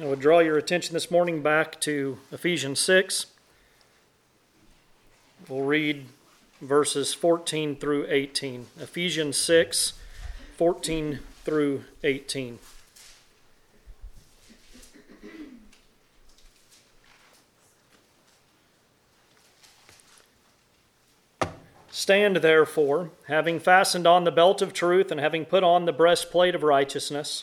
I would draw your attention this morning back to Ephesians 6. We'll read verses 14 through 18. Ephesians 6, 14 through 18. Stand therefore, having fastened on the belt of truth, and having put on the breastplate of righteousness,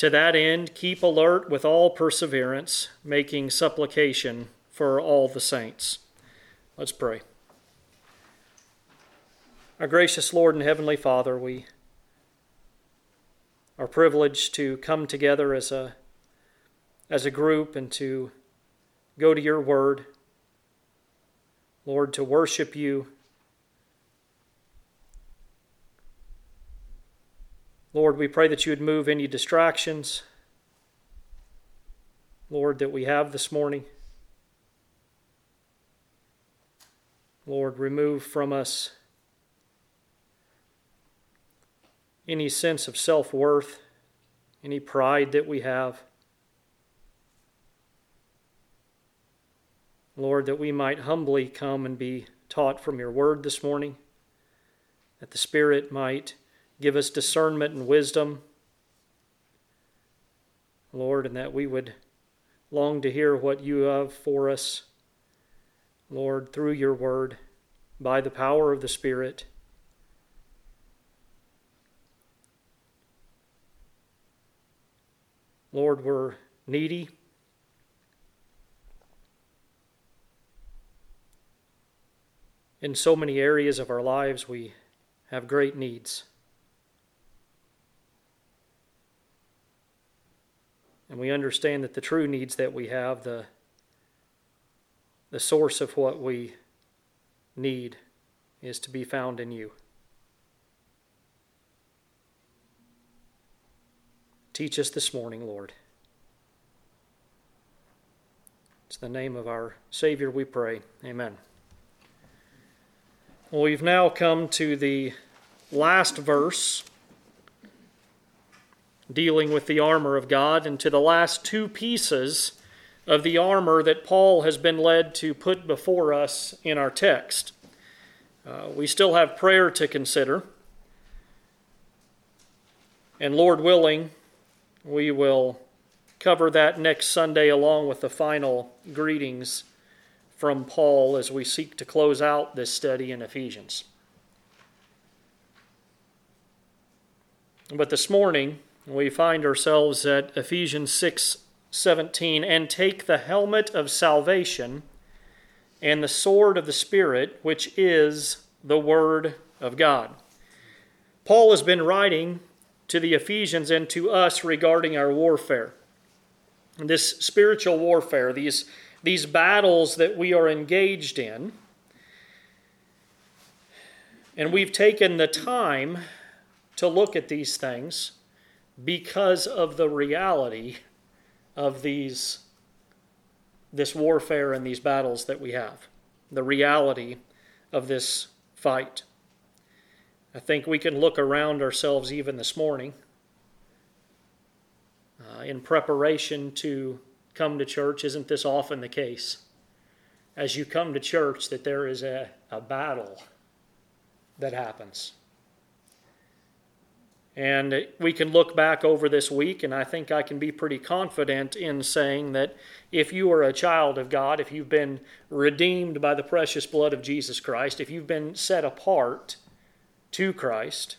To that end, keep alert with all perseverance, making supplication for all the saints. Let's pray. Our gracious Lord and Heavenly Father, we are privileged to come together as a, as a group and to go to your word. Lord, to worship you Lord, we pray that you would move any distractions, Lord, that we have this morning. Lord, remove from us any sense of self worth, any pride that we have. Lord, that we might humbly come and be taught from your word this morning, that the Spirit might Give us discernment and wisdom, Lord, and that we would long to hear what you have for us, Lord, through your word, by the power of the Spirit. Lord, we're needy. In so many areas of our lives, we have great needs. And we understand that the true needs that we have, the, the source of what we need, is to be found in you. Teach us this morning, Lord. It's the name of our Savior we pray. Amen. Well, we've now come to the last verse dealing with the armor of God, and to the last two pieces of the armor that Paul has been led to put before us in our text. Uh, we still have prayer to consider, and Lord willing, we will cover that next Sunday along with the final greetings from Paul as we seek to close out this study in Ephesians. But this morning, we find ourselves at Ephesians 6 17, and take the helmet of salvation and the sword of the Spirit, which is the Word of God. Paul has been writing to the Ephesians and to us regarding our warfare. This spiritual warfare, these, these battles that we are engaged in. And we've taken the time to look at these things because of the reality of these this warfare and these battles that we have. The reality of this fight. I think we can look around ourselves even this morning uh, in preparation to come to church. Isn't this often the case? As you come to church that there is a, a battle that happens and we can look back over this week, and I think I can be pretty confident in saying that if you are a child of God, if you've been redeemed by the precious blood of Jesus Christ, if you've been set apart to Christ,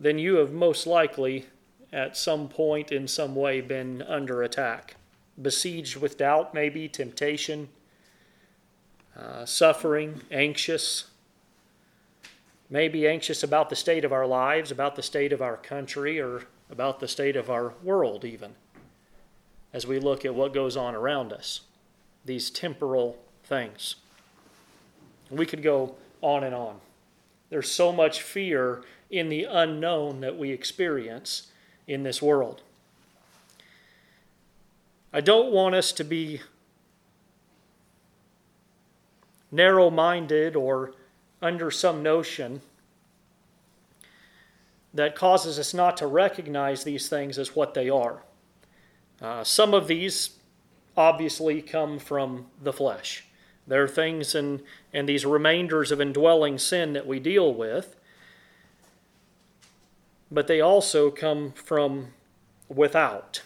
then you have most likely, at some point in some way, been under attack, besieged with doubt, maybe temptation, uh, suffering, anxious may be anxious about the state of our lives, about the state of our country, or about the state of our world, even, as we look at what goes on around us. these temporal things. We could go on and on. There's so much fear in the unknown that we experience in this world. I don't want us to be narrow minded or under some notion that causes us not to recognize these things as what they are. Uh, some of these obviously come from the flesh. There are things and, and these remainders of indwelling sin that we deal with, but they also come from without.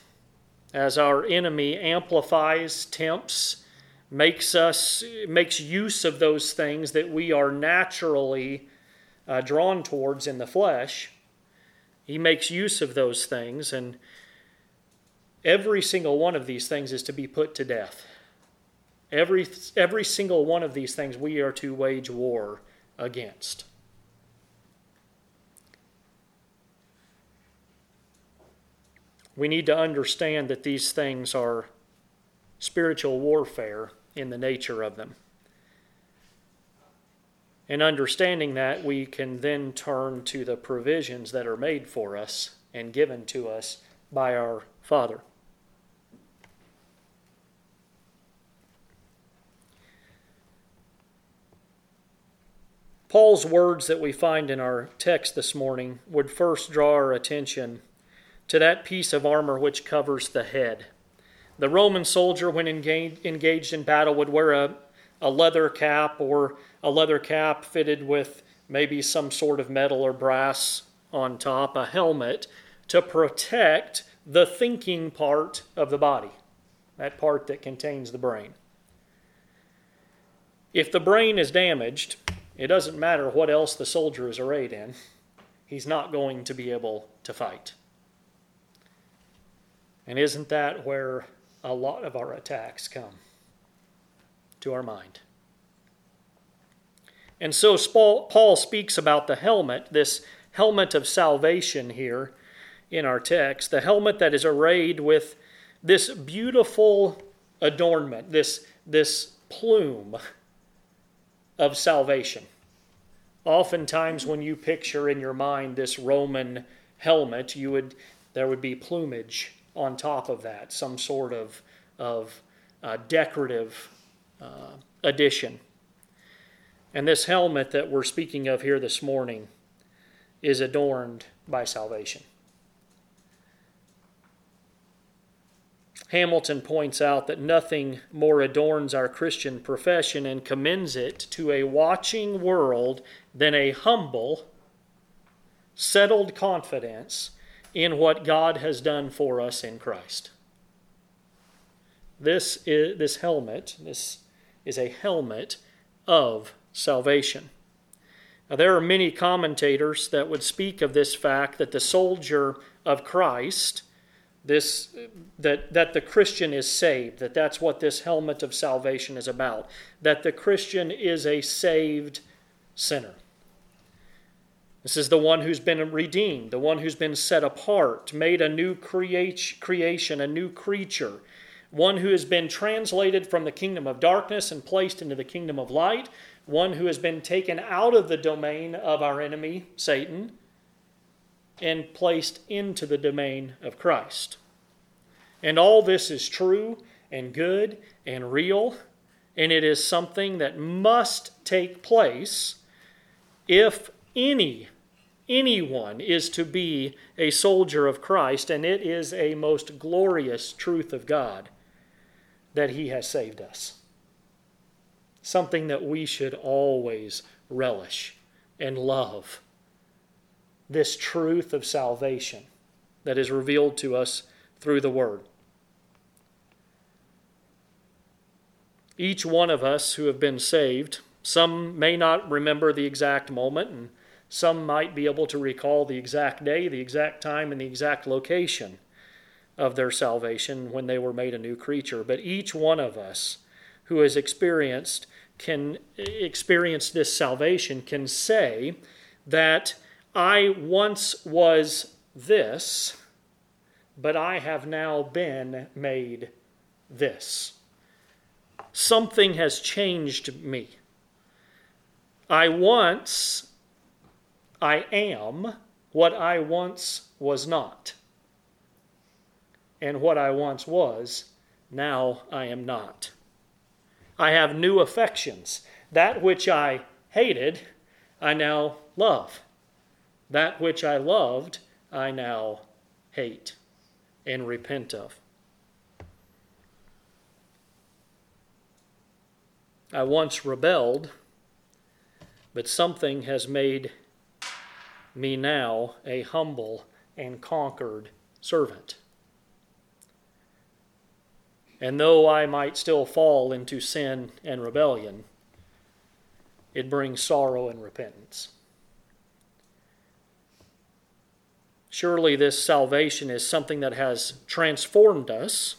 As our enemy amplifies, tempts, makes us makes use of those things that we are naturally uh, drawn towards in the flesh. He makes use of those things, and every single one of these things is to be put to death. Every, every single one of these things we are to wage war against. We need to understand that these things are spiritual warfare in the nature of them. And understanding that, we can then turn to the provisions that are made for us and given to us by our Father. Paul's words that we find in our text this morning would first draw our attention to that piece of armor which covers the head. The Roman soldier, when engaged in battle, would wear a, a leather cap or a leather cap fitted with maybe some sort of metal or brass on top, a helmet to protect the thinking part of the body, that part that contains the brain. If the brain is damaged, it doesn't matter what else the soldier is arrayed in, he's not going to be able to fight. And isn't that where a lot of our attacks come to our mind. And so Paul speaks about the helmet, this helmet of salvation here in our text, the helmet that is arrayed with this beautiful adornment, this, this plume of salvation. Oftentimes, when you picture in your mind this Roman helmet, you would, there would be plumage on top of that, some sort of, of uh, decorative uh, addition. And this helmet that we're speaking of here this morning is adorned by salvation. Hamilton points out that nothing more adorns our Christian profession and commends it to a watching world than a humble, settled confidence in what God has done for us in Christ. This is this helmet, this is a helmet of salvation. Now, there are many commentators that would speak of this fact that the soldier of Christ, this that that the Christian is saved, that that's what this helmet of salvation is about, that the Christian is a saved sinner. This is the one who's been redeemed, the one who's been set apart, made a new create, creation, a new creature, one who has been translated from the kingdom of darkness and placed into the kingdom of light, one who has been taken out of the domain of our enemy, Satan, and placed into the domain of Christ. And all this is true and good and real, and it is something that must take place if any anyone is to be a soldier of Christ, and it is a most glorious truth of God that He has saved us. Something that we should always relish and love. This truth of salvation that is revealed to us through the Word. Each one of us who have been saved, some may not remember the exact moment, and some might be able to recall the exact day, the exact time, and the exact location of their salvation when they were made a new creature. But each one of us who has experienced can experience this salvation can say that I once was this, but I have now been made this. something has changed me. I once, I am what I once was not. And what I once was, now I am not. I have new affections. That which I hated, I now love. That which I loved, I now hate and repent of. I once rebelled, but something has made me now a humble and conquered servant. And though I might still fall into sin and rebellion, it brings sorrow and repentance. Surely this salvation is something that has transformed us,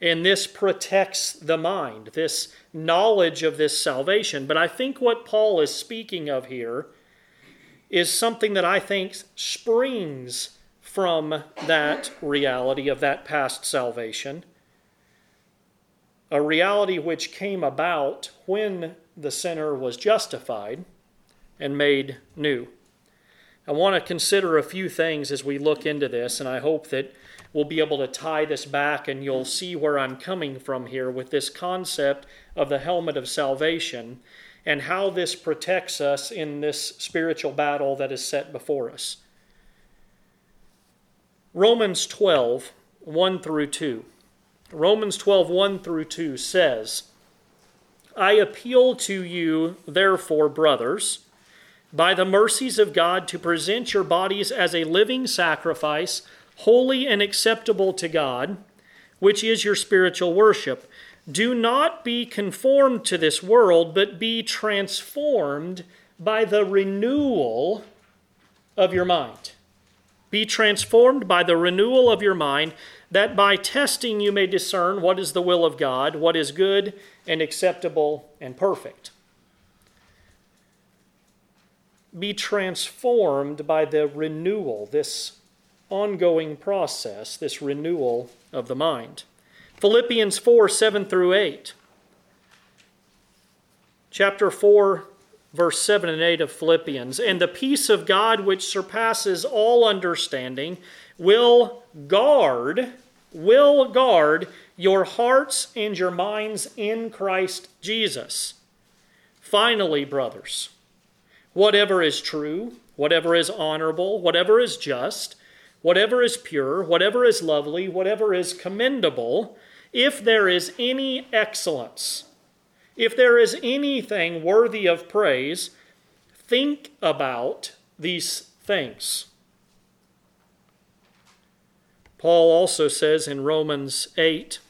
and this protects the mind, this knowledge of this salvation. But I think what Paul is speaking of here is something that I think springs from that reality of that past salvation. A reality which came about when the sinner was justified and made new. I want to consider a few things as we look into this, and I hope that we'll be able to tie this back and you'll see where I'm coming from here with this concept of the helmet of salvation and how this protects us in this spiritual battle that is set before us. Romans 12, 1 through 2. Romans 12, 1 through 2 says, I appeal to you, therefore, brothers by the mercies of God to present your bodies as a living sacrifice, holy and acceptable to God, which is your spiritual worship. Do not be conformed to this world, but be transformed by the renewal of your mind. Be transformed by the renewal of your mind, that by testing you may discern what is the will of God, what is good and acceptable and perfect be transformed by the renewal, this ongoing process, this renewal of the mind. Philippians 4 7 through 8. Chapter 4, verse 7 and 8 of Philippians. And the peace of God, which surpasses all understanding, will guard, will guard your hearts and your minds in Christ Jesus. Finally, brothers, whatever is true, whatever is honorable, whatever is just, whatever is pure, whatever is lovely, whatever is commendable, if there is any excellence, if there is anything worthy of praise, think about these things. Paul also says in Romans 8,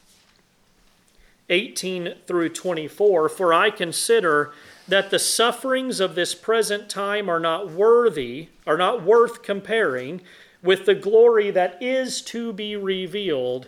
18 through 24, For I consider that the sufferings of this present time are not worthy, are not worth comparing with the glory that is to be revealed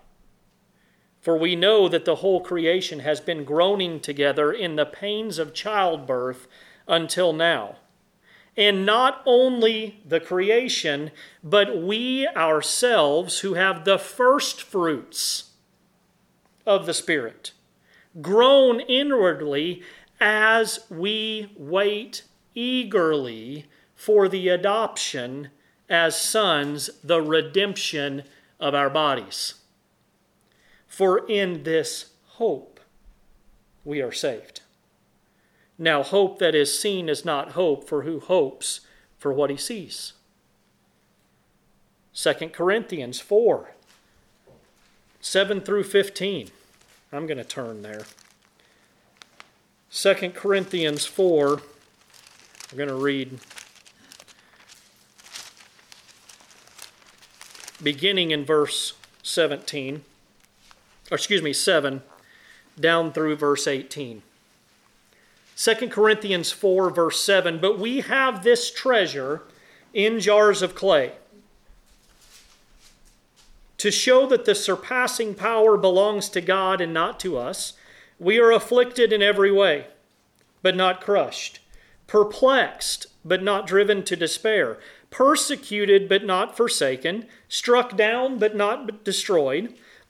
For we know that the whole creation has been groaning together in the pains of childbirth until now. And not only the creation, but we ourselves who have the first fruits of the Spirit groan inwardly as we wait eagerly for the adoption as sons, the redemption of our bodies. For in this hope we are saved. Now, hope that is seen is not hope, for who hopes for what he sees? 2 Corinthians 4 7 through 15. I'm going to turn there. 2 Corinthians 4, we're going to read beginning in verse 17, or excuse me, 7, down through verse 18. 2 Corinthians 4, verse 7 But we have this treasure in jars of clay to show that the surpassing power belongs to God and not to us. We are afflicted in every way, but not crushed, perplexed, but not driven to despair, persecuted, but not forsaken, struck down, but not destroyed,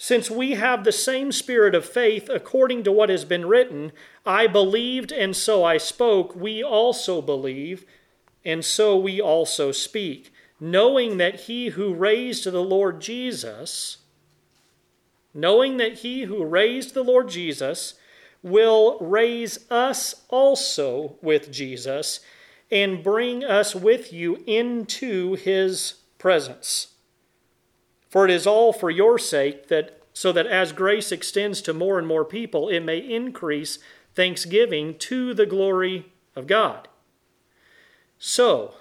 Since we have the same spirit of faith, according to what has been written, I believed and so I spoke, we also believe, and so we also speak knowing that he who raised the Lord Jesus, knowing that he who raised the Lord Jesus will raise us also with Jesus and bring us with you into his presence. For it is all for your sake that so that as grace extends to more and more people, it may increase thanksgiving to the glory of God. So,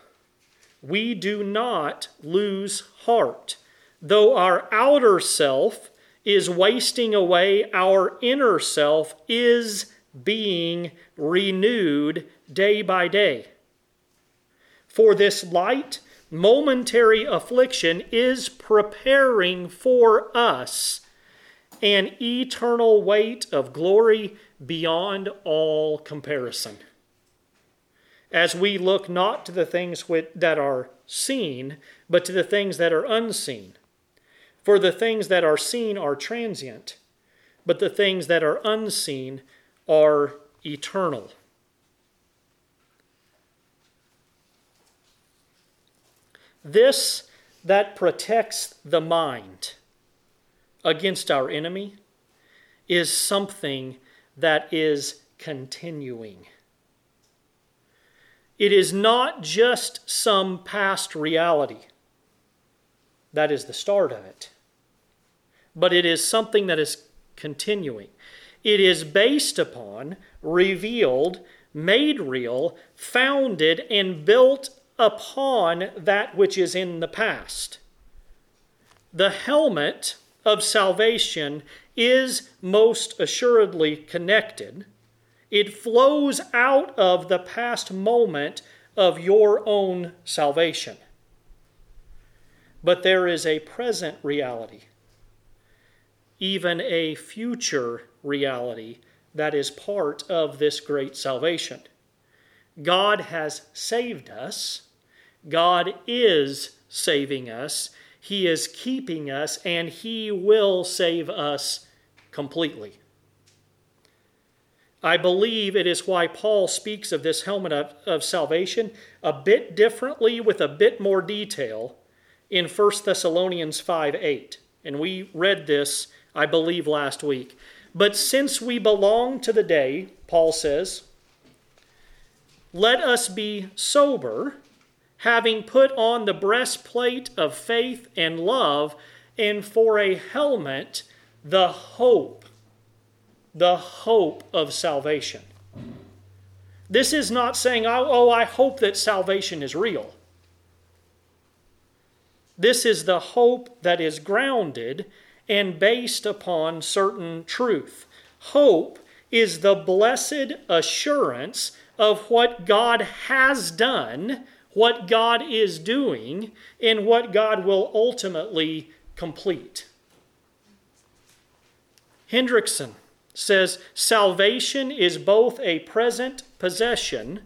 we do not lose heart. Though our outer self is wasting away, our inner self is being renewed day by day. For this light, momentary affliction is preparing for us an eternal weight of glory beyond all comparison as we look not to the things that are seen, but to the things that are unseen. For the things that are seen are transient, but the things that are unseen are eternal. This that protects the mind against our enemy is something that is continuing. It is not just some past reality. That is the start of it. But it is something that is continuing. It is based upon, revealed, made real, founded, and built upon that which is in the past. The helmet of salvation is most assuredly connected it flows out of the past moment of your own salvation. But there is a present reality, even a future reality that is part of this great salvation. God has saved us, God is saving us, He is keeping us, and He will save us completely. I believe it is why Paul speaks of this helmet of, of salvation a bit differently with a bit more detail in 1 Thessalonians 5 8. And we read this, I believe, last week. But since we belong to the day, Paul says, let us be sober, having put on the breastplate of faith and love, and for a helmet, the hope the hope of salvation. This is not saying, oh, oh, I hope that salvation is real. This is the hope that is grounded and based upon certain truth. Hope is the blessed assurance of what God has done, what God is doing, and what God will ultimately complete. Hendriksen says salvation is both a present possession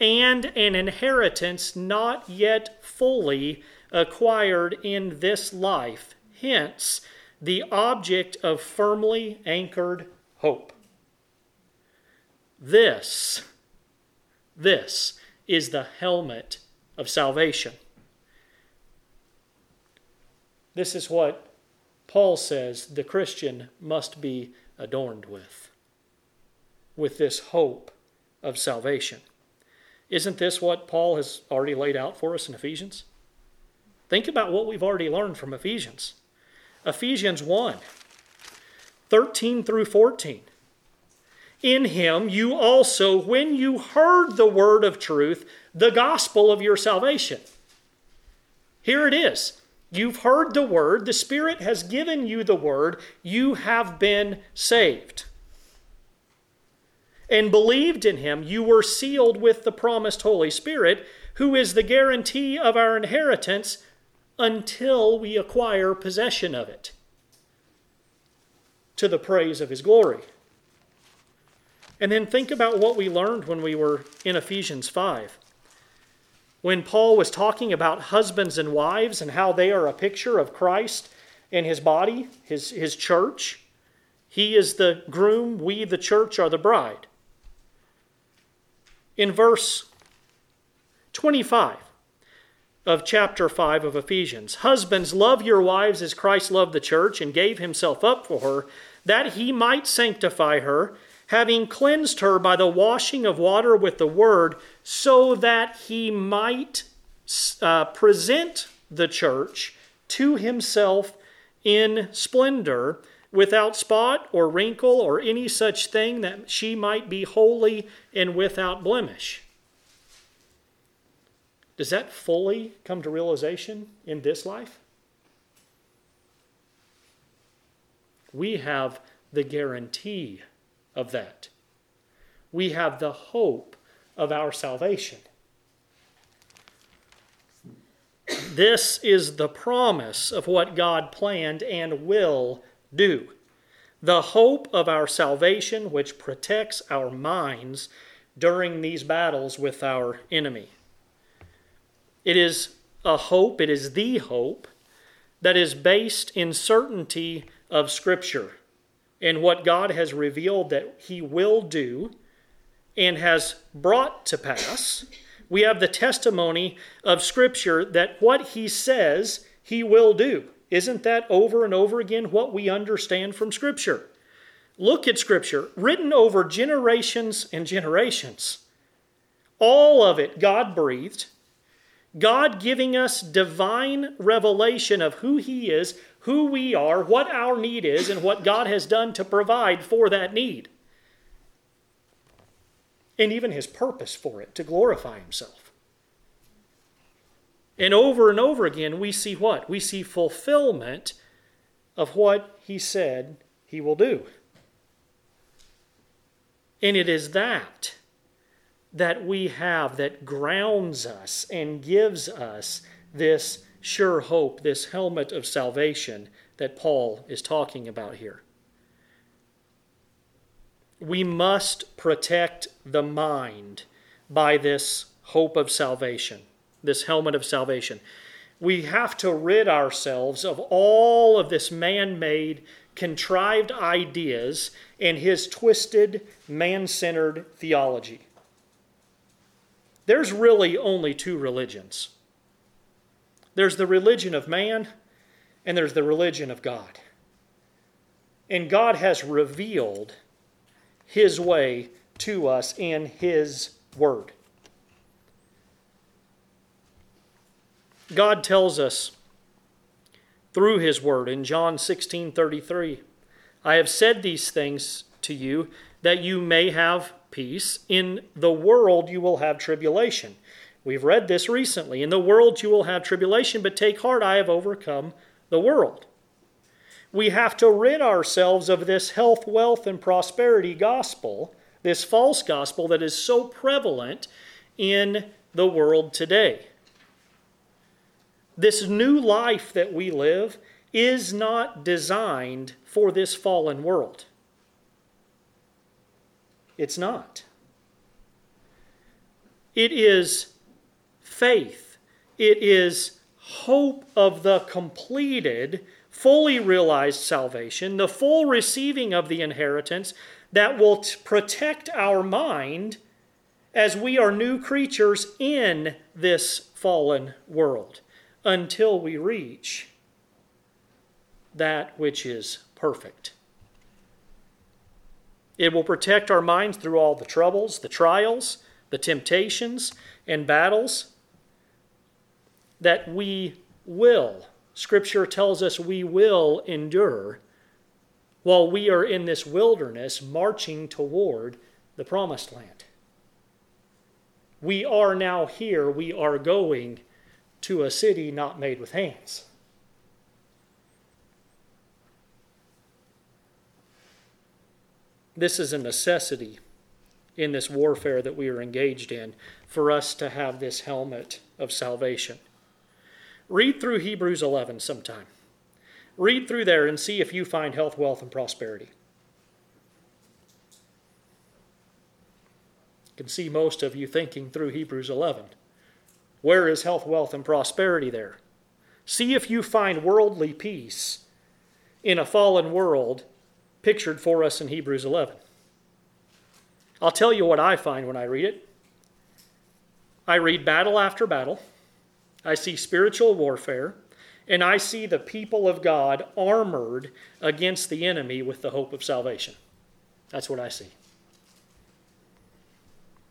and an inheritance not yet fully acquired in this life, hence, the object of firmly anchored hope. This, this is the helmet of salvation. This is what Paul says the Christian must be adorned with, with this hope of salvation. Isn't this what Paul has already laid out for us in Ephesians? Think about what we've already learned from Ephesians. Ephesians 1 13 through 14. In him you also, when you heard the word of truth, the gospel of your salvation. Here it is. You've heard the word, the Spirit has given you the word, you have been saved. And believed in him, you were sealed with the promised Holy Spirit, who is the guarantee of our inheritance until we acquire possession of it, to the praise of his glory. And then think about what we learned when we were in Ephesians 5 when Paul was talking about husbands and wives and how they are a picture of Christ and his body, his, his church. He is the groom, we, the church, are the bride. In verse 25 of chapter 5 of Ephesians Husbands, love your wives as Christ loved the church and gave himself up for her, that he might sanctify her having cleansed her by the washing of water with the word, so that he might uh, present the church to himself in splendor, without spot or wrinkle or any such thing, that she might be holy and without blemish. Does that fully come to realization in this life? We have the guarantee of that. We have the hope of our salvation. This is the promise of what God planned and will do. The hope of our salvation, which protects our minds during these battles with our enemy. It is a hope, it is the hope that is based in certainty of Scripture in what God has revealed that He will do and has brought to pass. We have the testimony of Scripture that what He says He will do. Isn't that over and over again what we understand from Scripture? Look at Scripture, written over generations and generations. All of it God breathed. God giving us divine revelation of who He is, who we are, what our need is, and what God has done to provide for that need. And even his purpose for it, to glorify himself. And over and over again, we see what? We see fulfillment of what he said he will do. And it is that that we have that grounds us and gives us this sure hope, this helmet of salvation that Paul is talking about here. We must protect the mind by this hope of salvation, this helmet of salvation. We have to rid ourselves of all of this man made, contrived ideas and his twisted, man centered theology. There's really only two religions there's the religion of man, and there's the religion of God. And God has revealed His way to us in His Word. God tells us through His Word in John 16 33, I have said these things to you that you may have peace. In the world you will have tribulation. We've read this recently. In the world you will have tribulation, but take heart, I have overcome the world. We have to rid ourselves of this health, wealth, and prosperity gospel, this false gospel that is so prevalent in the world today. This new life that we live is not designed for this fallen world. It's not. It is faith. It is hope of the completed, fully realized salvation, the full receiving of the inheritance that will t- protect our mind as we are new creatures in this fallen world until we reach that which is perfect. It will protect our minds through all the troubles, the trials, the temptations and battles that we will, Scripture tells us we will endure while we are in this wilderness marching toward the promised land. We are now here, we are going to a city not made with hands. This is a necessity in this warfare that we are engaged in for us to have this helmet of salvation. Read through Hebrews 11 sometime. Read through there and see if you find health, wealth, and prosperity. Can see most of you thinking through Hebrews 11. Where is health, wealth, and prosperity there? See if you find worldly peace in a fallen world pictured for us in Hebrews 11. I'll tell you what I find when I read it. I read battle after battle, I see spiritual warfare, and I see the people of God armored against the enemy with the hope of salvation. That's what I see.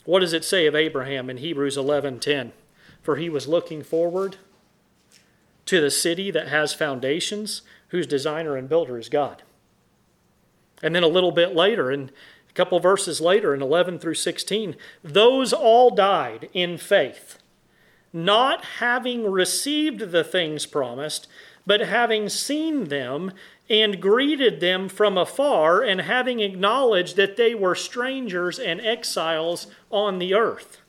What does it say of Abraham in Hebrews 11:10? For he was looking forward to the city that has foundations, whose designer and builder is God. And then a little bit later, and a couple verses later, in 11 through 16, those all died in faith, not having received the things promised, but having seen them and greeted them from afar, and having acknowledged that they were strangers and exiles on the earth.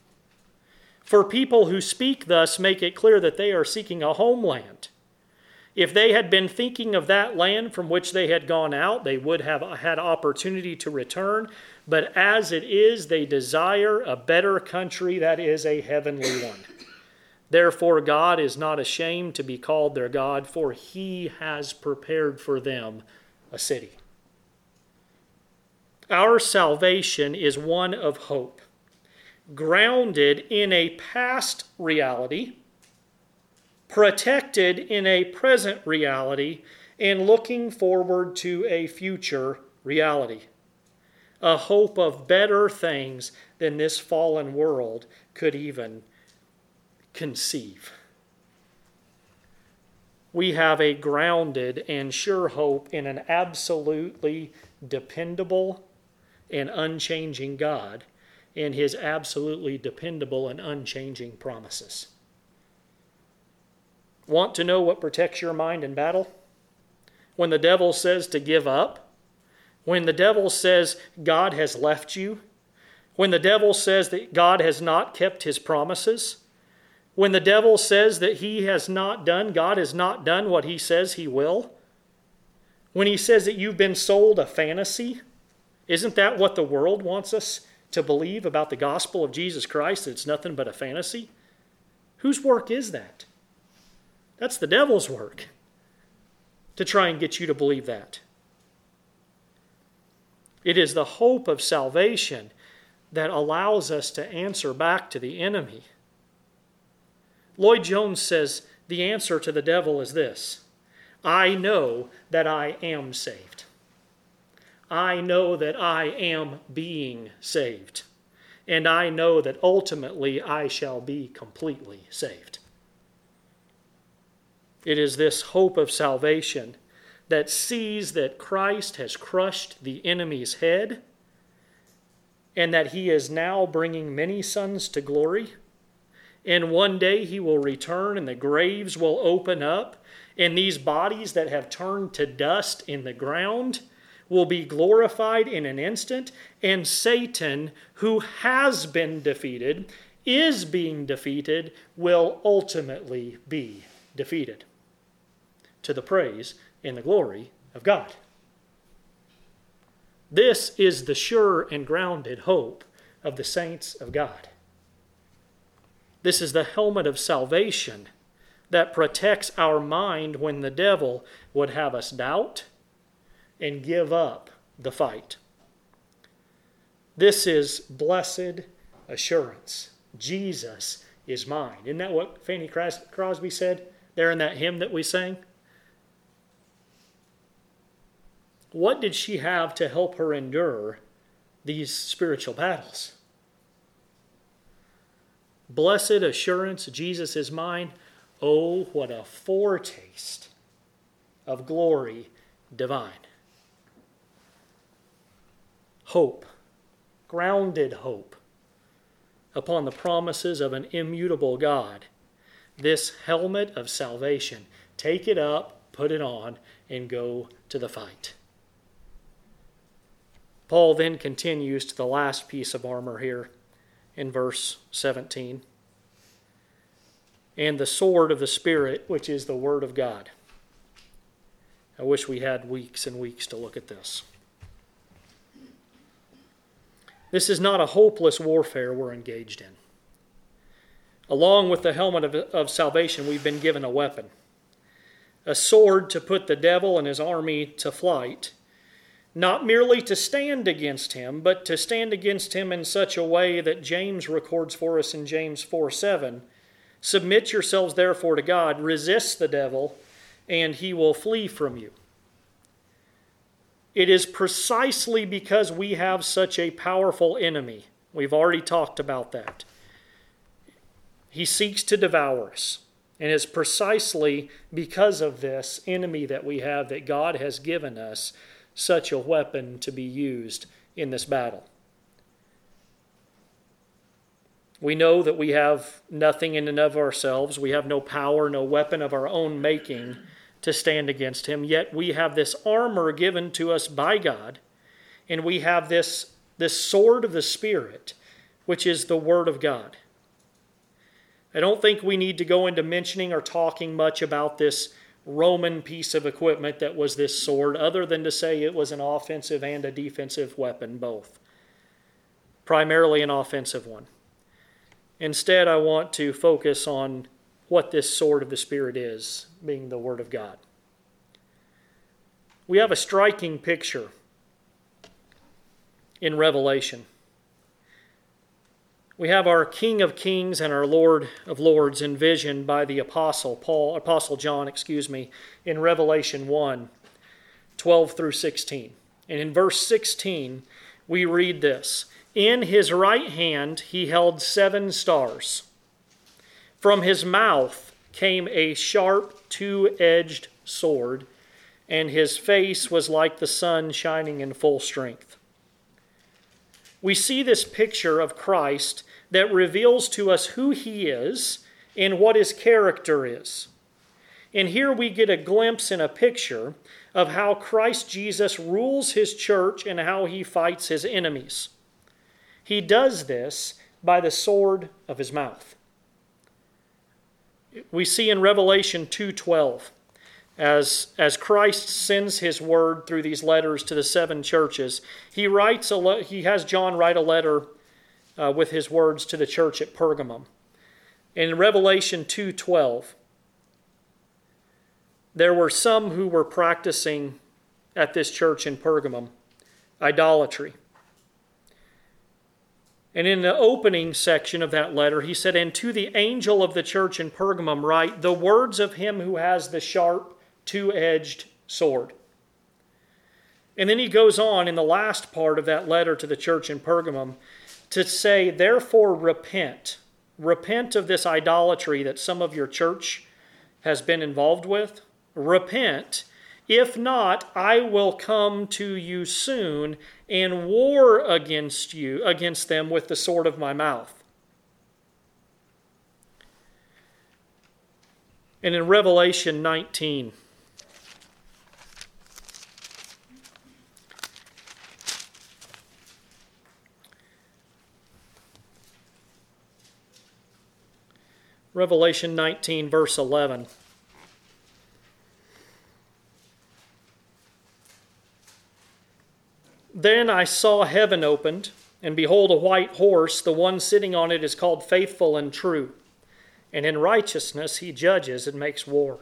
For people who speak thus make it clear that they are seeking a homeland. If they had been thinking of that land from which they had gone out, they would have had opportunity to return. But as it is, they desire a better country that is a heavenly one. Therefore, God is not ashamed to be called their God, for he has prepared for them a city. Our salvation is one of hope, grounded in a past reality protected in a present reality and looking forward to a future reality. A hope of better things than this fallen world could even conceive. We have a grounded and sure hope in an absolutely dependable and unchanging God and his absolutely dependable and unchanging promises. Want to know what protects your mind in battle? When the devil says to give up, when the devil says God has left you, when the devil says that God has not kept his promises, when the devil says that he has not done, God has not done what he says he will, when he says that you've been sold a fantasy, isn't that what the world wants us to believe about the gospel of Jesus Christ? That it's nothing but a fantasy? Whose work is that? That's the devil's work to try and get you to believe that. It is the hope of salvation that allows us to answer back to the enemy. Lloyd Jones says the answer to the devil is this I know that I am saved. I know that I am being saved. And I know that ultimately I shall be completely saved. It is this hope of salvation that sees that Christ has crushed the enemy's head and that he is now bringing many sons to glory. And one day he will return and the graves will open up, and these bodies that have turned to dust in the ground will be glorified in an instant, and Satan, who has been defeated, is being defeated, will ultimately be defeated to the praise and the glory of God. This is the sure and grounded hope of the saints of God. This is the helmet of salvation that protects our mind when the devil would have us doubt and give up the fight. This is blessed assurance. Jesus is mine. Isn't that what Fanny Crosby said there in that hymn that we sang? What did she have to help her endure these spiritual battles? Blessed assurance, Jesus is mine. Oh, what a foretaste of glory divine. Hope, grounded hope upon the promises of an immutable God. This helmet of salvation. Take it up, put it on, and go to the fight. Paul then continues to the last piece of armor here in verse 17 and the sword of the Spirit, which is the Word of God. I wish we had weeks and weeks to look at this. This is not a hopeless warfare we're engaged in. Along with the helmet of, of salvation, we've been given a weapon a sword to put the devil and his army to flight, not merely to stand against him, but to stand against him in such a way that James records for us in James 4 7. Submit yourselves therefore to God, resist the devil, and he will flee from you. It is precisely because we have such a powerful enemy. We've already talked about that. He seeks to devour us. And it's precisely because of this enemy that we have that God has given us such a weapon to be used in this battle. We know that we have nothing in and of ourselves. We have no power, no weapon of our own making to stand against him. Yet we have this armor given to us by God, and we have this, this sword of the Spirit, which is the Word of God. I don't think we need to go into mentioning or talking much about this Roman piece of equipment that was this sword, other than to say it was an offensive and a defensive weapon, both. Primarily an offensive one. Instead, I want to focus on what this sword of the Spirit is, being the Word of God. We have a striking picture in Revelation we have our King of Kings and our Lord of Lords envisioned by the apostle Paul apostle John, excuse me, in Revelation 1, 12 through 16. And in verse 16, we read this In his right hand he held seven stars. From his mouth came a sharp, two edged sword, and his face was like the sun shining in full strength. We see this picture of Christ that reveals to us who he is and what his character is. And here we get a glimpse and a picture of how Christ Jesus rules his church and how he fights his enemies. He does this by the sword of his mouth. We see in Revelation 2:12 as, as Christ sends his word through these letters to the seven churches, he writes a le- he has John write a letter uh, with his words to the church at Pergamum. In Revelation 2:12, there were some who were practicing at this church in Pergamum idolatry. And in the opening section of that letter, he said, And to the angel of the church in Pergamum, write the words of him who has the sharp, two edged sword. And then he goes on in the last part of that letter to the church in Pergamum to say, therefore, repent. Repent of this idolatry that some of your church has been involved with. Repent. If not, I will come to you soon and war against you, against them with the sword of my mouth. And in Revelation 19, Revelation 19, verse 11. Then I saw heaven opened, and behold, a white horse. The one sitting on it is called Faithful and True, and in righteousness he judges and makes war.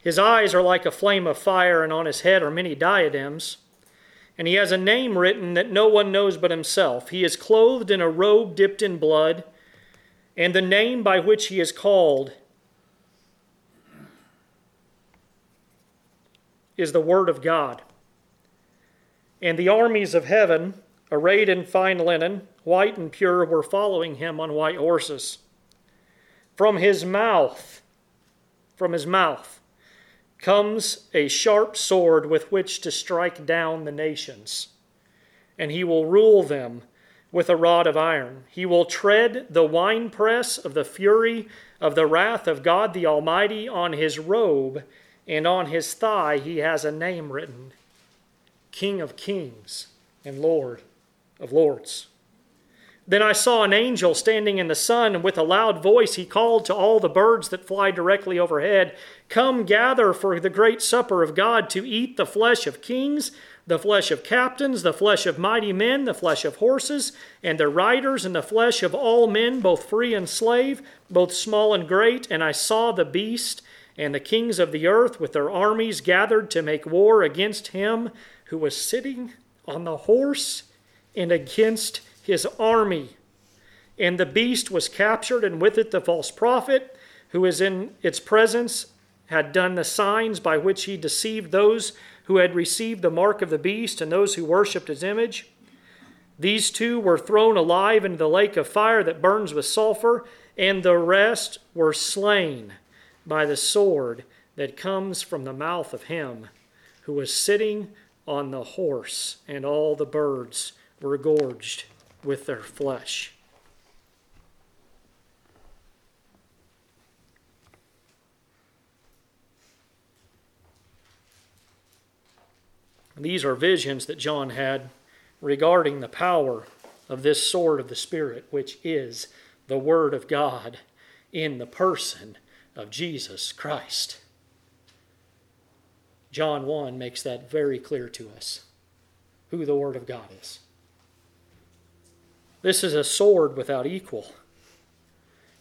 His eyes are like a flame of fire, and on his head are many diadems. And he has a name written that no one knows but himself. He is clothed in a robe dipped in blood and the name by which he is called is the Word of God. And the armies of heaven arrayed in fine linen, white and pure, were following him on white horses. From his mouth, from his mouth, comes a sharp sword with which to strike down the nations, and he will rule them with a rod of iron. He will tread the winepress of the fury of the wrath of God the Almighty on his robe, and on his thigh he has a name written King of Kings and Lord of Lords. Then I saw an angel standing in the sun, and with a loud voice he called to all the birds that fly directly overhead Come gather for the great supper of God to eat the flesh of kings, the flesh of captains, the flesh of mighty men, the flesh of horses and their riders, and the flesh of all men, both free and slave, both small and great. And I saw the beast and the kings of the earth with their armies gathered to make war against him who was sitting on the horse and against his army. And the beast was captured, and with it the false prophet, who is in its presence, had done the signs by which he deceived those who had received the mark of the beast and those who worshipped his image. These two were thrown alive into the lake of fire that burns with sulfur, and the rest were slain by the sword that comes from the mouth of him who was sitting on the horse, and all the birds were gorged with their flesh. These are visions that John had regarding the power of this sword of the Spirit, which is the Word of God in the person of Jesus Christ. John 1 makes that very clear to us who the Word of God is. This is a sword without equal.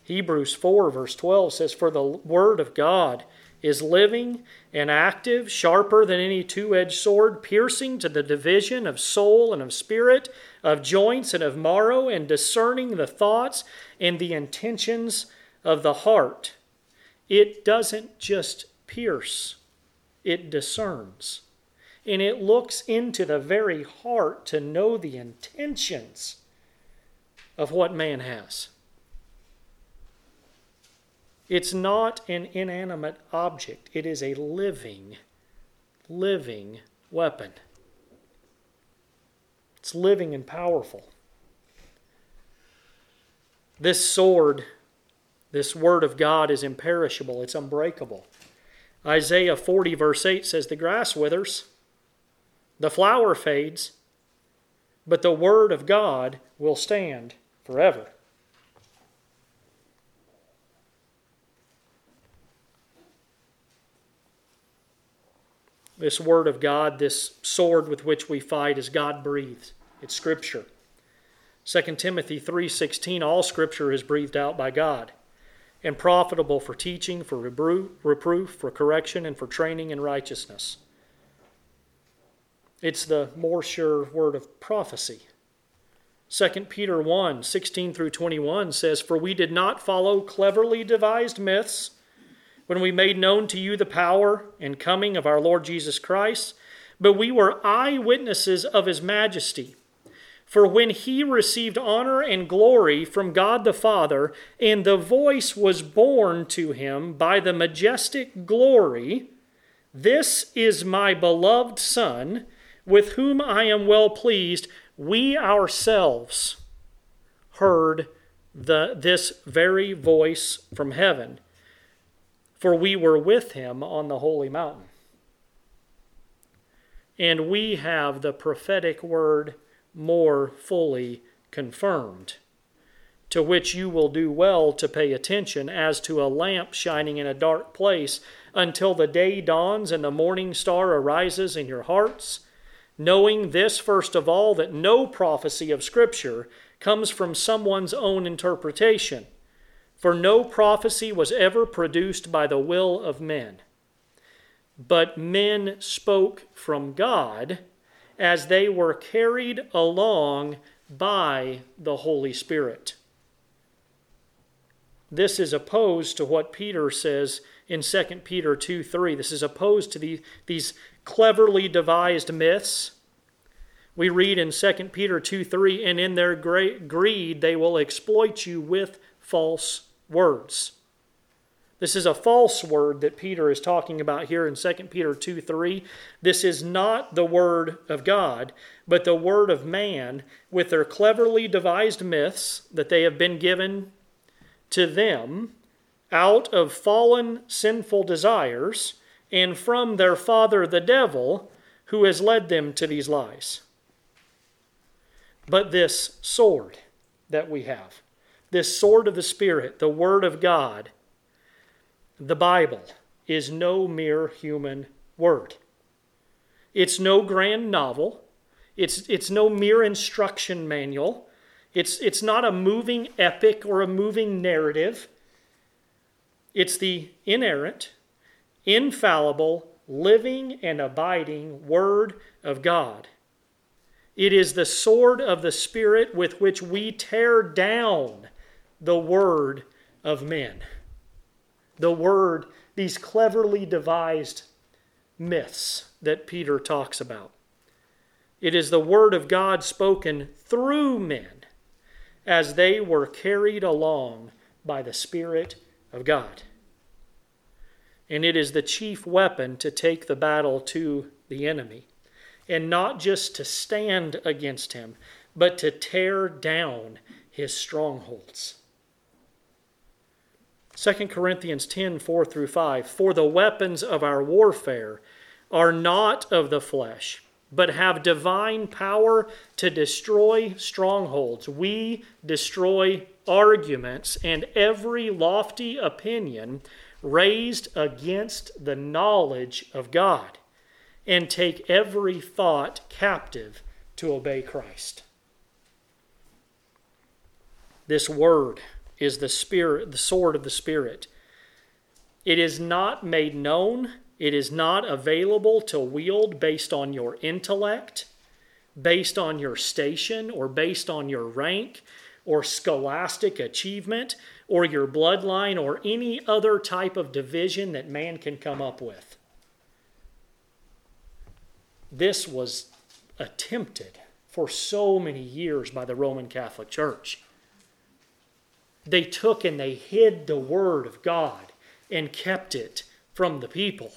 Hebrews 4, verse 12 says, For the Word of God is living and active, sharper than any two edged sword, piercing to the division of soul and of spirit, of joints and of marrow, and discerning the thoughts and the intentions of the heart. It doesn't just pierce, it discerns. And it looks into the very heart to know the intentions of what man has. It's not an inanimate object, it is a living, living weapon. It's living and powerful. This sword, this word of God, is imperishable, it's unbreakable. Isaiah 40, verse 8 says, The grass withers, the flower fades, but the word of God will stand forever. This word of God, this sword with which we fight is God breathed. It's scripture. 2 Timothy 3:16 all scripture is breathed out by God and profitable for teaching, for reproof, for correction and for training in righteousness. It's the more sure word of prophecy. 2 Peter 1 16 through 21 says, For we did not follow cleverly devised myths when we made known to you the power and coming of our Lord Jesus Christ, but we were eyewitnesses of his majesty. For when he received honor and glory from God the Father, and the voice was borne to him by the majestic glory, This is my beloved Son, with whom I am well pleased, we ourselves heard the, this very voice from heaven for we were with him on the holy mountain. And we have the prophetic word more fully confirmed, to which you will do well to pay attention as to a lamp shining in a dark place until the day dawns and the morning star arises in your hearts. Knowing this, first of all, that no prophecy of Scripture comes from someone's own interpretation for no prophecy was ever produced by the will of men, but men spoke from God as they were carried along by the Holy Spirit. This is opposed to what Peter says in 2 Peter 2 3. This is opposed to the, these cleverly devised myths We read in 2 Peter 2 3, and in their greed they will exploit you with false words. This is a false word that Peter is talking about here in 2 Peter 2 3. This is not the word of God, but the word of man with their cleverly devised myths that they have been given to them out of fallen sinful desires and from their father the devil who has led them to these lies. But this sword that we have, this sword of the Spirit, the Word of God, the Bible is no mere human word. It's no grand novel. It's, it's no mere instruction manual. It's, it's not a moving epic or a moving narrative. It's the inerrant, infallible, living, and abiding Word of God. It is the sword of the Spirit with which we tear down the word of men the word, these cleverly devised myths that Peter talks about. It is the word of God spoken through men as they were carried along by the Spirit of God. And it is the chief weapon to take the battle to the enemy, and not just to stand against him, but to tear down his strongholds. 2 Corinthians 10 4 through 5. For the weapons of our warfare are not of the flesh, but have divine power to destroy strongholds. We destroy arguments and every lofty opinion raised against the knowledge of God, and take every thought captive to obey Christ. This word is the spirit, the sword of the spirit. It is not made known, it is not available to wield based on your intellect, based on your station, or based on your rank, or scholastic achievement, or your bloodline, or any other type of division that man can come up with. This was attempted for so many years by the Roman Catholic Church they took and they hid the word of God and kept it from the people.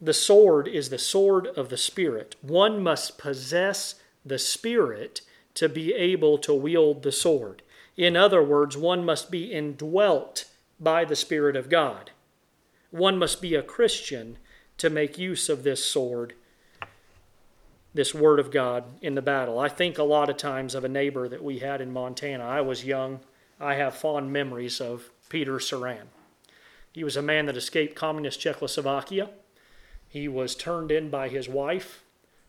The sword is the sword of the Spirit. One must possess the Spirit to be able to wield the sword. In other words, one must be indwelt by the Spirit of God. One must be a Christian to make use of this sword this word of God in the battle. I think a lot of times of a neighbor that we had in Montana. I was young. I have fond memories of Peter Saran. He was a man that escaped communist Czechoslovakia. He was turned in by his wife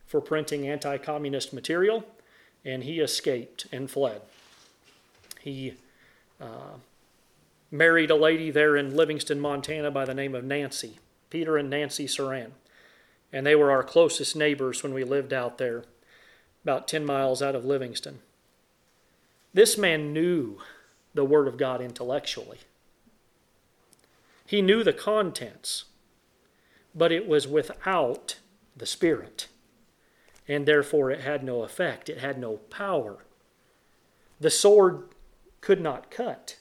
for printing anti communist material, and he escaped and fled. He uh, married a lady there in Livingston, Montana by the name of Nancy, Peter and Nancy Saran and they were our closest neighbors when we lived out there, about 10 miles out of Livingston. This man knew the Word of God intellectually. He knew the contents, but it was without the Spirit, and therefore it had no effect, it had no power. The sword could not cut.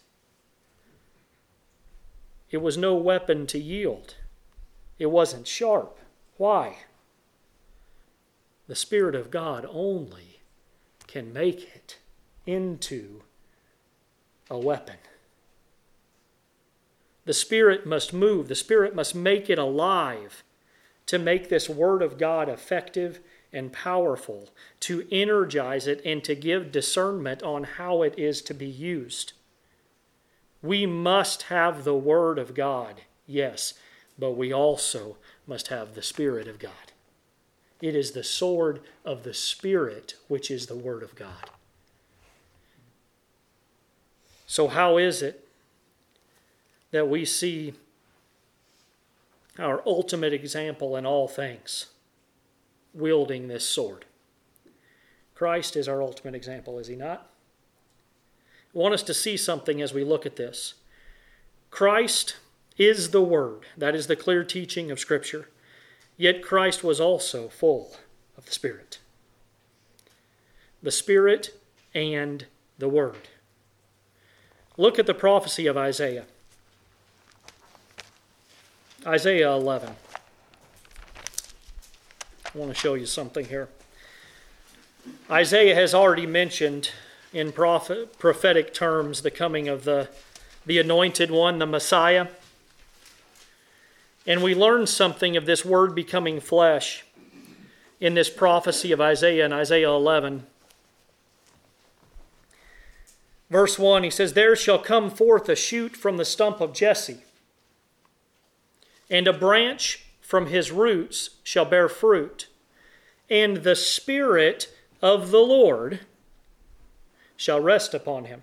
It was no weapon to yield. It wasn't sharp. Why? The Spirit of God only can make it into a weapon. The Spirit must move, the Spirit must make it alive to make this Word of God effective and powerful, to energize it and to give discernment on how it is to be used. We must have the Word of God, yes, but we also must have the Spirit of God. It is the sword of the Spirit which is the Word of God. So, how is it that we see our ultimate example in all things wielding this sword? Christ is our ultimate example, is he not? I want us to see something as we look at this. Christ is the Word. That is the clear teaching of Scripture. Yet Christ was also full of the Spirit. The Spirit and the Word. Look at the prophecy of Isaiah. Isaiah 11. I want to show you something here. Isaiah has already mentioned in prophet, prophetic terms the coming of the, the anointed one, the Messiah. And we learn something of this word becoming flesh in this prophecy of Isaiah in Isaiah 11. Verse 1, he says, There shall come forth a shoot from the stump of Jesse, and a branch from his roots shall bear fruit, and the Spirit of the Lord shall rest upon him.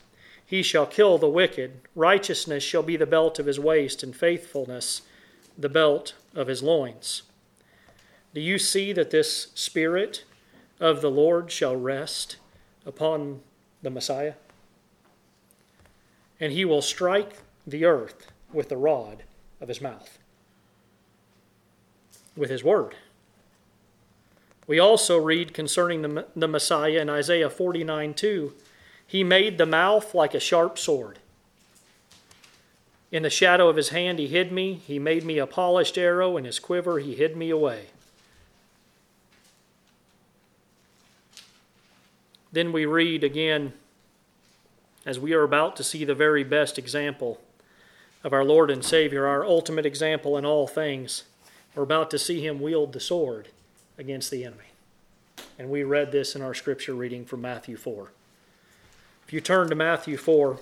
he shall kill the wicked. Righteousness shall be the belt of his waist, and faithfulness the belt of his loins. Do you see that this Spirit of the Lord shall rest upon the Messiah? And he will strike the earth with the rod of his mouth, with his word. We also read concerning the, the Messiah in Isaiah 49 2. He made the mouth like a sharp sword. In the shadow of his hand he hid me. He made me a polished arrow. In his quiver he hid me away. Then we read again, as we are about to see the very best example of our Lord and Savior, our ultimate example in all things. We're about to see him wield the sword against the enemy. And we read this in our scripture reading from Matthew 4. You turn to Matthew 4,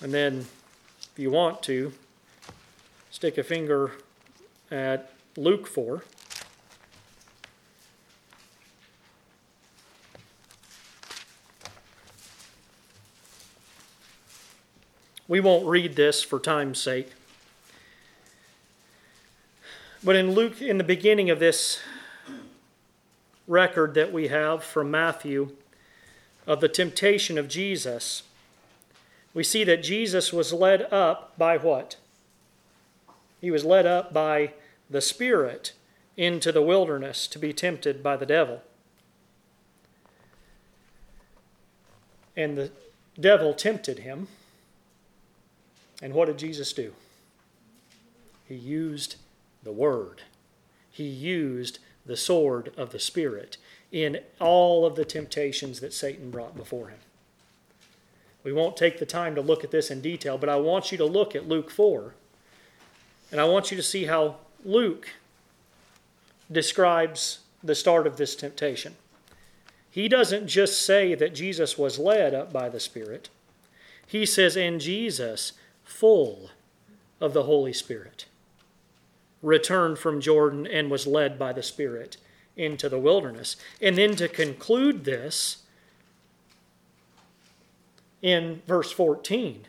and then if you want to, stick a finger at Luke 4. We won't read this for time's sake. But in Luke, in the beginning of this record that we have from Matthew of the temptation of Jesus, we see that Jesus was led up by what? He was led up by the Spirit into the wilderness to be tempted by the devil. And the devil tempted him. And what did Jesus do? He used the Word. He used the sword of the Spirit in all of the temptations that Satan brought before him. We won't take the time to look at this in detail, but I want you to look at Luke 4. And I want you to see how Luke describes the start of this temptation. He doesn't just say that Jesus was led up by the Spirit, he says, and Jesus full of the Holy Spirit, returned from Jordan and was led by the Spirit into the wilderness. And then to conclude this, in verse 14,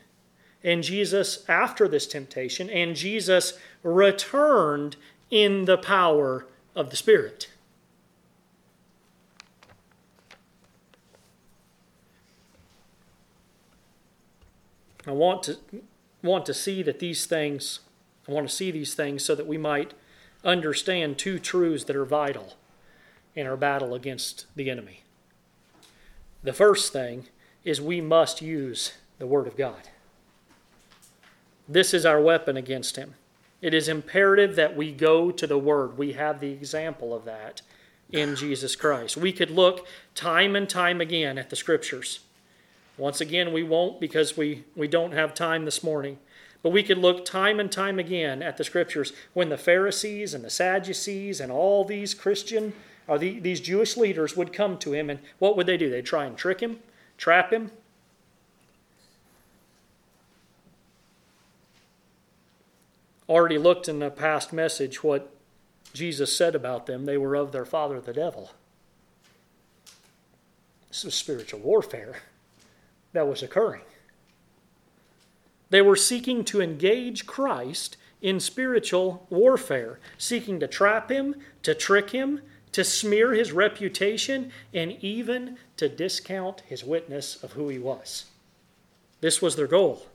and Jesus, after this temptation, and Jesus returned in the power of the Spirit. I want to want to see that these things, I want to see these things so that we might understand two truths that are vital in our battle against the enemy. The first thing is we must use the Word of God. This is our weapon against him. It is imperative that we go to the Word. We have the example of that in Jesus Christ. We could look time and time again at the Scriptures once again, we won't because we, we don't have time this morning. But we could look time and time again at the scriptures when the Pharisees and the Sadducees and all these Christian or the, these Jewish leaders would come to him, and what would they do? They'd try and trick him, trap him. already looked in the past message what Jesus said about them. They were of their father, the devil. This was spiritual warfare that was occurring. They were seeking to engage Christ in spiritual warfare, seeking to trap him, to trick him, to smear his reputation, and even to discount his witness of who he was. This was their goal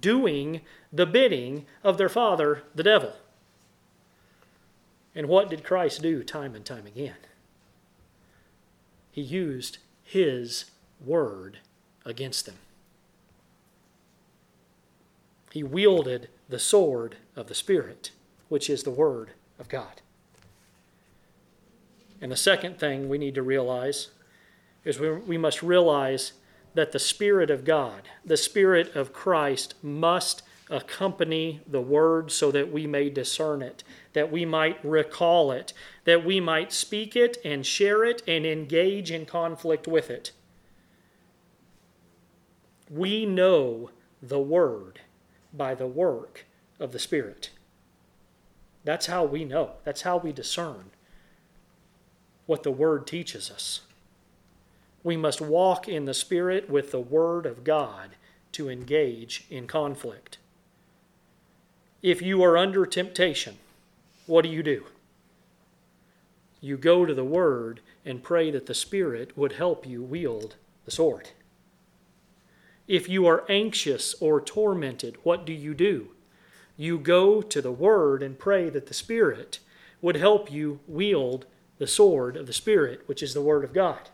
doing the bidding of their father, the devil. And what did Christ do time and time again? He used his word against them. He wielded the sword of the Spirit, which is the Word of God. And the second thing we need to realize is we, we must realize that the Spirit of God, the Spirit of Christ, must accompany the Word so that we may discern it, that we might recall it, that we might speak it and share it and engage in conflict with it. We know the Word by the work of the Spirit. That's how we know, that's how we discern what the Word teaches us. We must walk in the Spirit with the Word of God to engage in conflict. If you are under temptation, what do you do? You go to the Word and pray that the Spirit would help you wield the sword. If you are anxious or tormented, what do you do? You go to the Word and pray that the Spirit would help you wield the sword of the Spirit, which is the Word of God.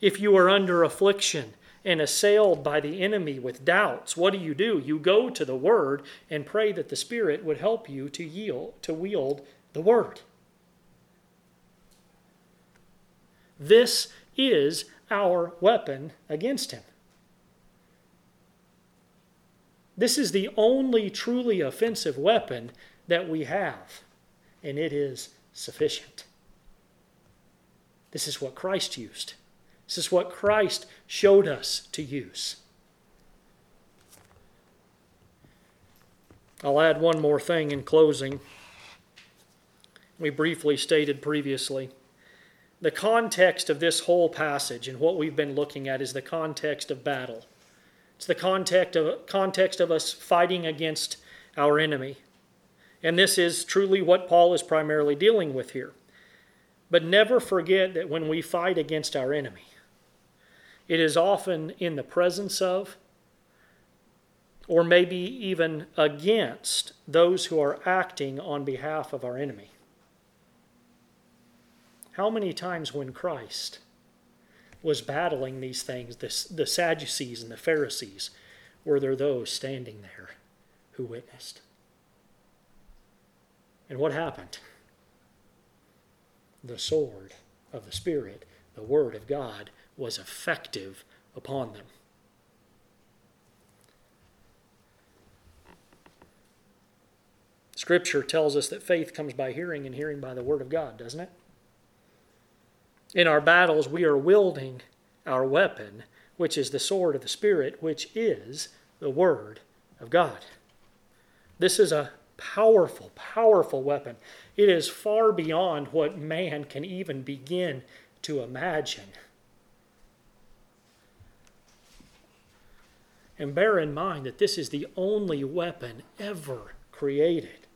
If you are under affliction and assailed by the enemy with doubts, what do you do? You go to the Word and pray that the Spirit would help you to yield, to wield the Word. This is our weapon against him. This is the only truly offensive weapon that we have, and it is sufficient. This is what Christ used. This is what Christ showed us to use. I'll add one more thing in closing. We briefly stated previously. The context of this whole passage and what we've been looking at is the context of battle. It's the context of, context of us fighting against our enemy. And this is truly what Paul is primarily dealing with here. But never forget that when we fight against our enemy, it is often in the presence of, or maybe even against, those who are acting on behalf of our enemy. How many times when Christ was battling these things, the, the Sadducees and the Pharisees, were there those standing there who witnessed? And what happened? The sword of the Spirit, the Word of God, was effective upon them. Scripture tells us that faith comes by hearing and hearing by the Word of God, doesn't it? In our battles, we are wielding our weapon, which is the sword of the Spirit, which is the Word of God. This is a powerful, powerful weapon. It is far beyond what man can even begin to imagine. And bear in mind that this is the only weapon ever created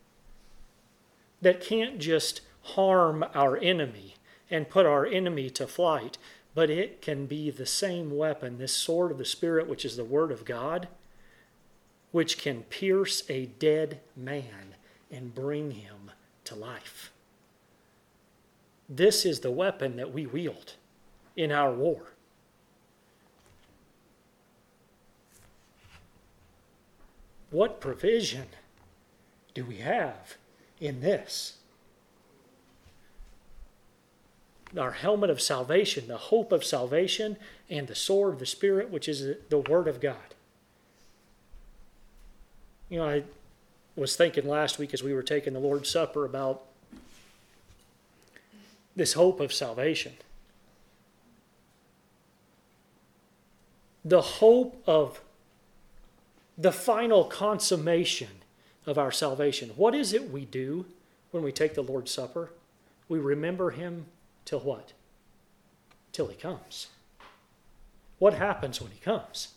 that can't just harm our enemy and put our enemy to flight, but it can be the same weapon, this sword of the Spirit, which is the Word of God, which can pierce a dead man and bring him to life. This is the weapon that we wield in our war. What provision do we have in this? Our helmet of salvation, the hope of salvation, and the sword of the Spirit, which is the Word of God. You know, I was thinking last week as we were taking the Lord's Supper about this hope of salvation. The hope of the final consummation, of our salvation. What is it we do when we take the Lord's Supper? We remember Him till what? Till He comes. What happens when He comes?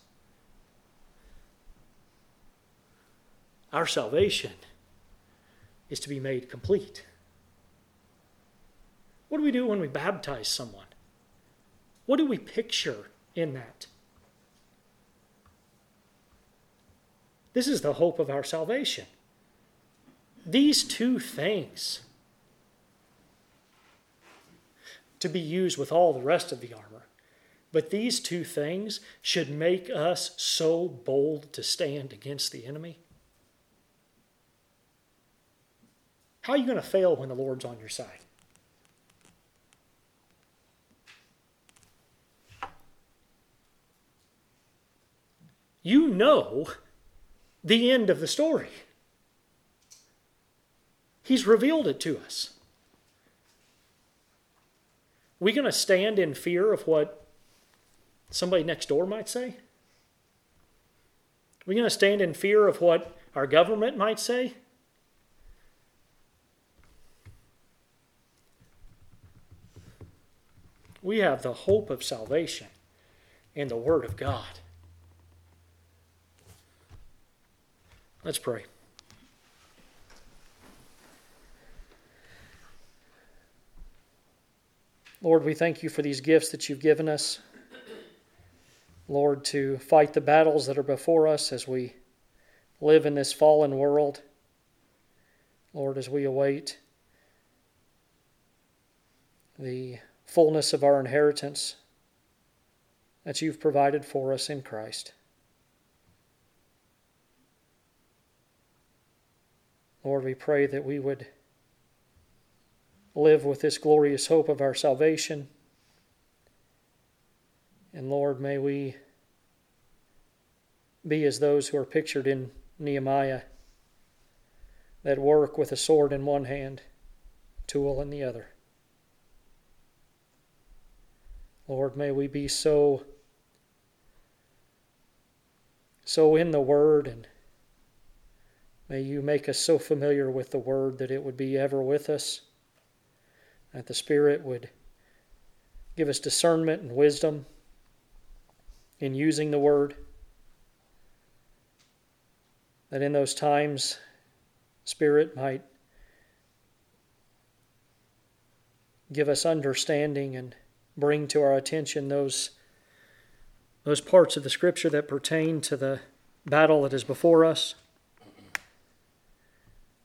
Our salvation is to be made complete. What do we do when we baptize someone? What do we picture in that? This is the hope of our salvation. These two things to be used with all the rest of the armor. But these two things should make us so bold to stand against the enemy. How are you going to fail when the Lord's on your side? You know the end of the story. He's revealed it to us. We going to stand in fear of what somebody next door might say? We going to stand in fear of what our government might say? We have the hope of salvation in the Word of God. Let's pray. Lord, we thank you for these gifts that you've given us. Lord, to fight the battles that are before us as we live in this fallen world. Lord, as we await the fullness of our inheritance that you've provided for us in Christ. Lord, we pray that we would live with this glorious hope of our salvation. And Lord, may we be as those who are pictured in Nehemiah that work with a sword in one hand, tool in the other. Lord, may we be so so in the word and may you make us so familiar with the word that it would be ever with us that the spirit would give us discernment and wisdom in using the word that in those times spirit might give us understanding and bring to our attention those, those parts of the Scripture that pertain to the battle that is before us.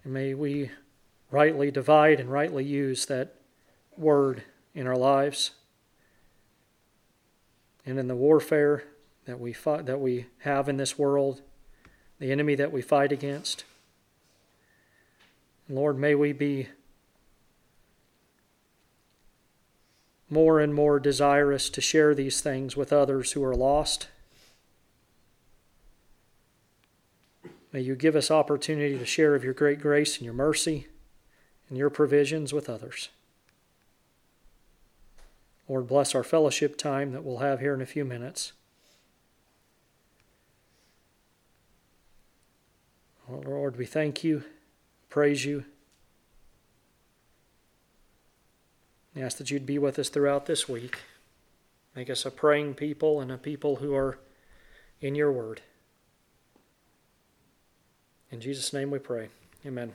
And may we rightly divide and rightly use that word in our lives and in the warfare that we fight, that we have in this world, the enemy that we fight against. Lord, may we be more and more desirous to share these things with others who are lost. May you give us opportunity to share of your great grace and your mercy and your provisions with others. Lord, bless our fellowship time that we'll have here in a few minutes. Lord, we thank you, praise you. We ask that you'd be with us throughout this week. Make us a praying people and a people who are in your word. In Jesus' name we pray. Amen.